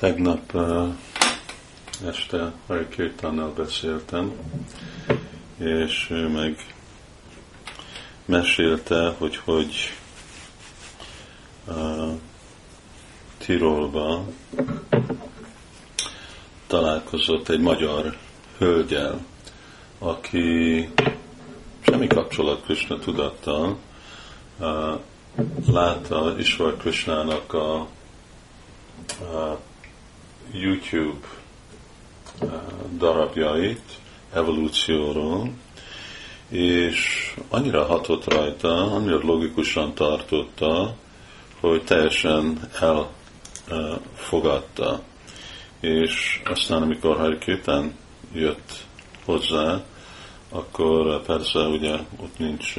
Tegnap este Hari Kirtannal beszéltem, és ő meg mesélte, hogy hogy uh, Tirolba találkozott egy magyar hölgyel, aki semmi kapcsolat Krishna tudattal, uh, látta Isvar Krishnának a, a YouTube darabjait evolúcióról, és annyira hatott rajta, annyira logikusan tartotta, hogy teljesen elfogadta. És aztán, amikor Harikirtán jött hozzá, akkor persze ugye ott nincs,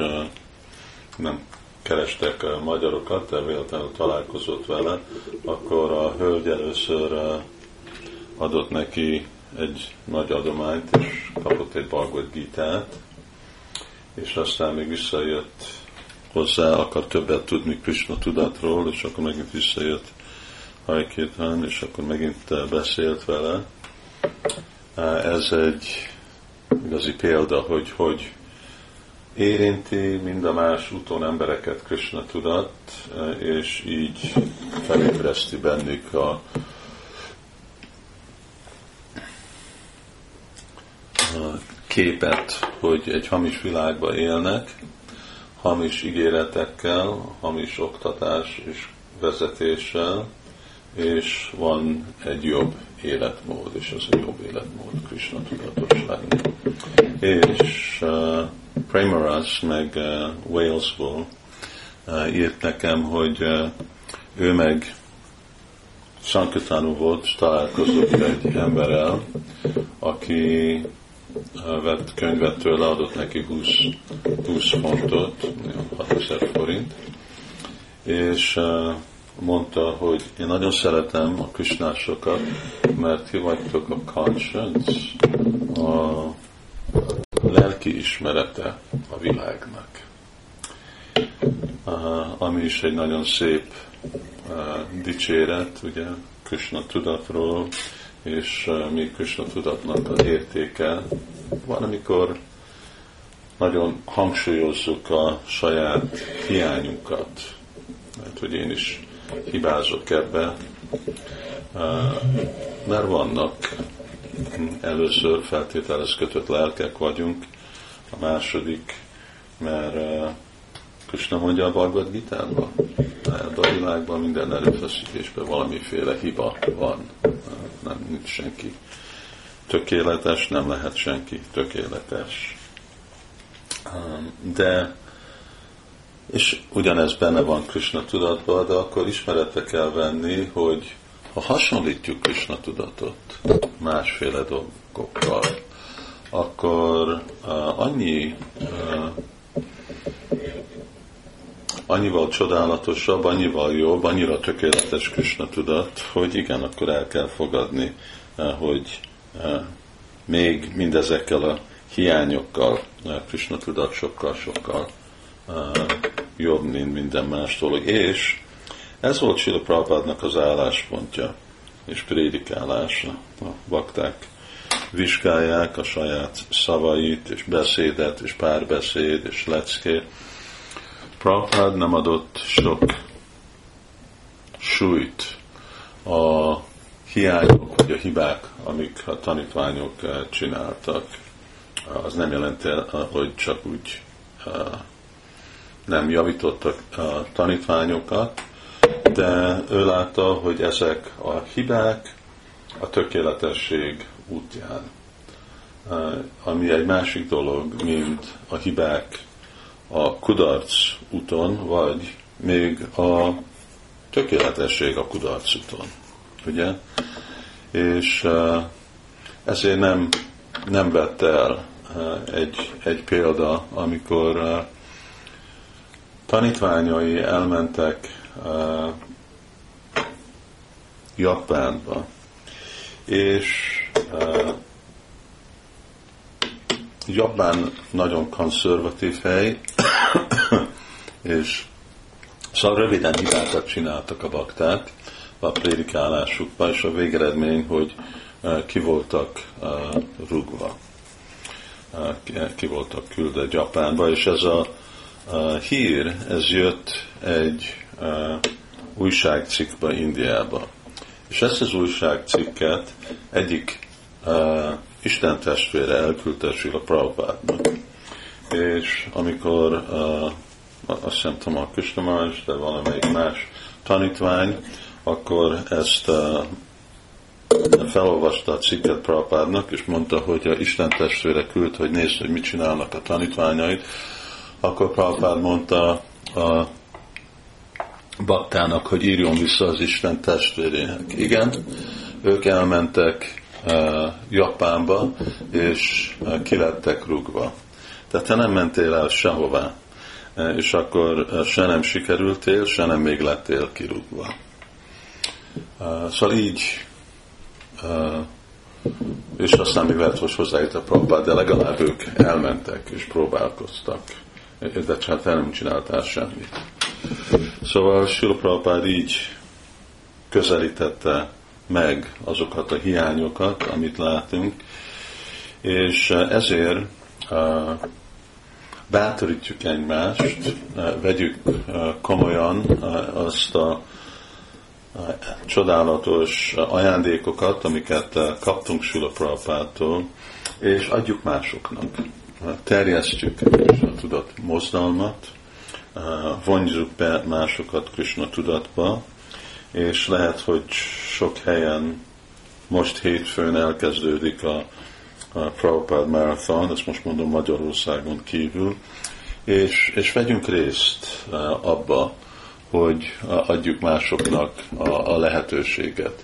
nem kerestek magyarokat, de véletlenül találkozott vele, akkor a hölgy először adott neki egy nagy adományt, és kapott egy Bhagavad Gita-t, és aztán még visszajött hozzá, akar többet tudni Krishna tudatról, és akkor megint visszajött Hajkétán, és akkor megint beszélt vele. Ez egy igazi példa, hogy hogy érinti mind a más úton embereket Krishna tudat, és így felébreszti bennük a képet, hogy egy hamis világban élnek, hamis ígéretekkel, hamis oktatás és vezetéssel, és van egy jobb életmód, és az a jobb életmód Krishna tudatos lenni. És uh, Pramaras meg uh, Walesból uh, írt nekem, hogy uh, ő meg Sankatanu volt, és találkozott egy emberrel, aki vett könyvet tőle, adott neki 20, 20 fontot, 6000 forint, és mondta, hogy én nagyon szeretem a krisnásokat, mert ti vagytok a conscience, a lelki ismerete a világnak. Ami is egy nagyon szép dicséret, ugye, Krishna tudatról, és mi Krishna tudatnak az értéke. Van, amikor nagyon hangsúlyozzuk a saját hiányunkat, mert hogy én is hibázok ebbe, mert vannak először feltételez kötött lelkek vagyunk, a második, mert Krishna mondja a Bhagavad Gita-ban, ebben a világban minden erőfeszítésben valamiféle hiba van nem nincs senki tökéletes, nem lehet senki tökéletes. De, és ugyanez benne van Krishna tudatban, de akkor ismerete kell venni, hogy ha hasonlítjuk Krishna tudatot másféle dolgokkal, akkor annyi annyival csodálatosabb, annyival jobb, annyira tökéletes Krishna tudat, hogy igen, akkor el kell fogadni, eh, hogy eh, még mindezekkel a hiányokkal eh, Krishna tudat sokkal, sokkal jobb, mint minden más dolog. És ez volt Sila Prabhupádnak az álláspontja és prédikálása. A bakták vizsgálják a saját szavait, és beszédet, és párbeszéd, és leckét, Prabhupád nem adott sok súlyt a hiányok vagy a hibák, amik a tanítványok eh, csináltak. Az nem jelenti, eh, hogy csak úgy eh, nem javítottak a tanítványokat, de ő látta, hogy ezek a hibák a tökéletesség útján. Ami egy másik dolog, mint a hibák a kudarc úton, vagy még a tökéletesség a kudarc úton. Ugye? És ezért nem, nem vett el egy, egy példa, amikor tanítványai elmentek Japánba, és Japán nagyon konzervatív hely, és szóval röviden hibákat csináltak a bakták, a prédikálásukba, és a végeredmény, hogy ki voltak rugva, ki voltak küldve Japánba, és ez a, hír, ez jött egy újságcikkbe Indiába. És ezt az újságcikket egyik Isten testvére elküldte Sila Prabhupádnak. És amikor uh, azt hiszem Tamar Kristamás, de valamelyik más tanítvány, akkor ezt uh, felolvasta a cikket Prabhupádnak, és mondta, hogy a Isten testvére küld, hogy nézd, hogy mit csinálnak a tanítványait, akkor Prabhupád mondta a baktának, hogy írjon vissza az Isten testvérének. Igen, ők elmentek Japánba, és kilettek rugva. Tehát te nem mentél el sehová, és akkor se nem sikerültél, se nem még lettél kirúgva. Szóval így és aztán mi lehet, hogy hozzájött a Prabhupád, de legalább ők elmentek és próbálkoztak. De hát te nem csináltál semmit. Szóval Sila Prabhupád így közelítette meg azokat a hiányokat, amit látunk, és ezért uh, bátorítjuk egymást, uh, vegyük komolyan azt a csodálatos ajándékokat, amiket kaptunk Sula Prabhupától, és adjuk másoknak. Terjesztjük a tudat mozdalmat, vonjuk be másokat Krishna tudatba, és lehet, hogy sok helyen most hétfőn elkezdődik a, a Prabhupada Marathon, ezt most mondom Magyarországon kívül, és, és vegyünk részt abba, hogy adjuk másoknak a, a lehetőséget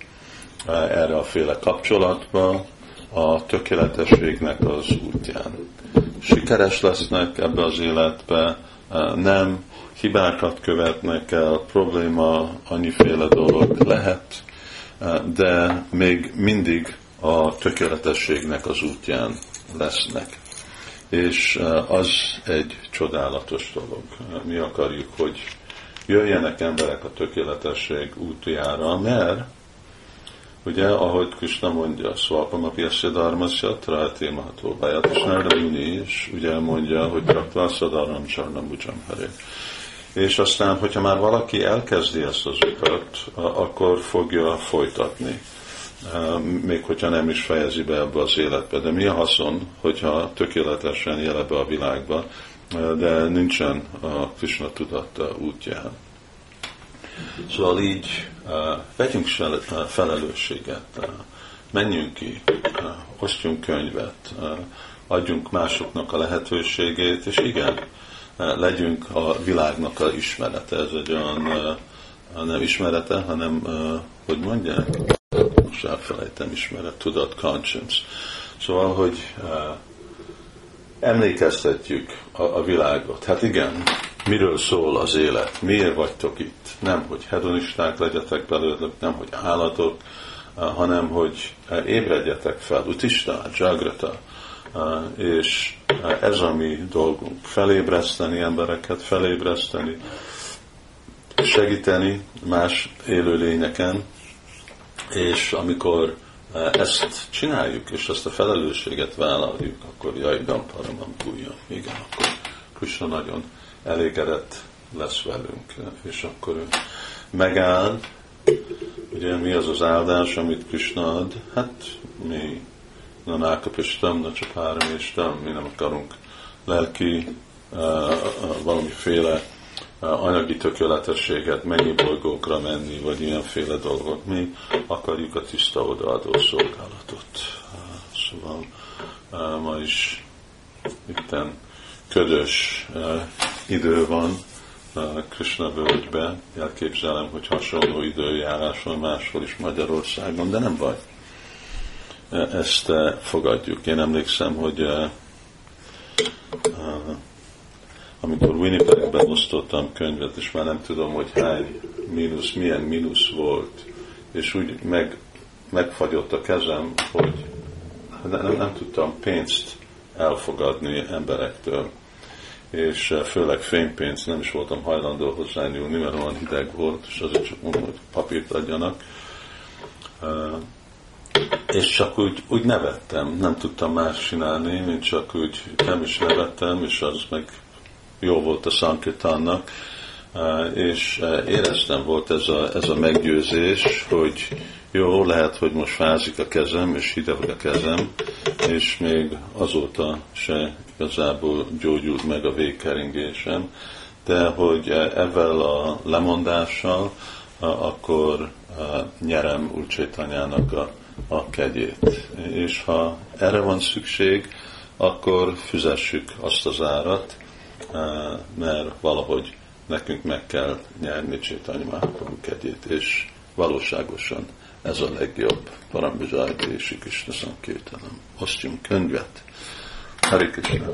erre a féle kapcsolatba, a tökéletességnek az útján. Sikeres lesznek ebbe az életbe, nem, hibákat követnek el, probléma, annyiféle dolog lehet, de még mindig a tökéletességnek az útján lesznek. És az egy csodálatos dolog. Mi akarjuk, hogy jöjjenek emberek a tökéletesség útjára, mert ugye, ahogy Krishna mondja, Swapamapi Asyadarmasya Trati Maható és Narda is ugye mondja, hogy Raktva Szadaram Csarnam Bujam Hare. És aztán, hogyha már valaki elkezdi ezt az utat, akkor fogja folytatni. Még hogyha nem is fejezi be ebbe az életbe. De mi a haszon, hogyha tökéletesen jele be a világba, de nincsen a Krishna tudat útján. Szóval így vegyünk felelősséget, menjünk ki, osztjunk könyvet, adjunk másoknak a lehetőségét, és igen, legyünk a világnak a ismerete. Ez egy olyan nem ismerete, hanem, hogy mondják, most elfelejtem ismeret, tudat, conscience. Szóval, hogy emlékeztetjük a, a világot. Hát igen, miről szól az élet, miért vagytok itt. Nem, hogy hedonisták legyetek belőlük, nem, hogy állatok, hanem, hogy ébredjetek fel, utista, jagrata, és ez a mi dolgunk, felébreszteni embereket, felébreszteni, segíteni más élőlényeken, és amikor ezt csináljuk, és ezt a felelősséget vállaljuk, akkor jaj, Paramam Gulyam, igen, akkor Krishna nagyon elégedett lesz velünk, és akkor ő megáll, ugye mi az az áldás, amit Krishna ad? Hát mi na csak három és mi nem akarunk lelki uh, uh, valamiféle uh, anyagi tökéletességet, mennyi bolygókra menni, vagy ilyenféle dolgok. Mi akarjuk a tiszta odaadó szolgálatot. Szóval ma is itten ködös idő van Krishna völgybe. Elképzelem, hogy hasonló időjárás van máshol is Magyarországon, de nem baj. Ezt fogadjuk. Én emlékszem, hogy amikor Winnipegben osztottam könyvet, és már nem tudom, hogy hány mínusz, milyen mínusz volt, és úgy meg, megfagyott a kezem, hogy nem, nem tudtam pénzt elfogadni emberektől és főleg fénypénz nem is voltam hajlandó hozzányúlni, mert olyan hideg volt, és azért csak mondom, hogy papírt adjanak. És csak úgy, úgy nevettem, nem tudtam más csinálni, mint csak úgy nem is nevettem, és az meg jó volt a Sankirtannak, és éreztem volt ez a, ez a meggyőzés, hogy jó, lehet, hogy most fázik a kezem, és hideg a kezem, és még azóta se igazából gyógyult meg a végkeringésem, de hogy ezzel a lemondással akkor nyerem Úrcsétanyának a, a kegyét. És ha erre van szükség, akkor fizessük azt az árat, mert valahogy nekünk meg kell nyerni Csétany Mahaprabhu kegyét, és valóságosan ez a legjobb Parambizsájt és Krishna Sankirtanam. Osztjunk könyvet. Hari Krishna.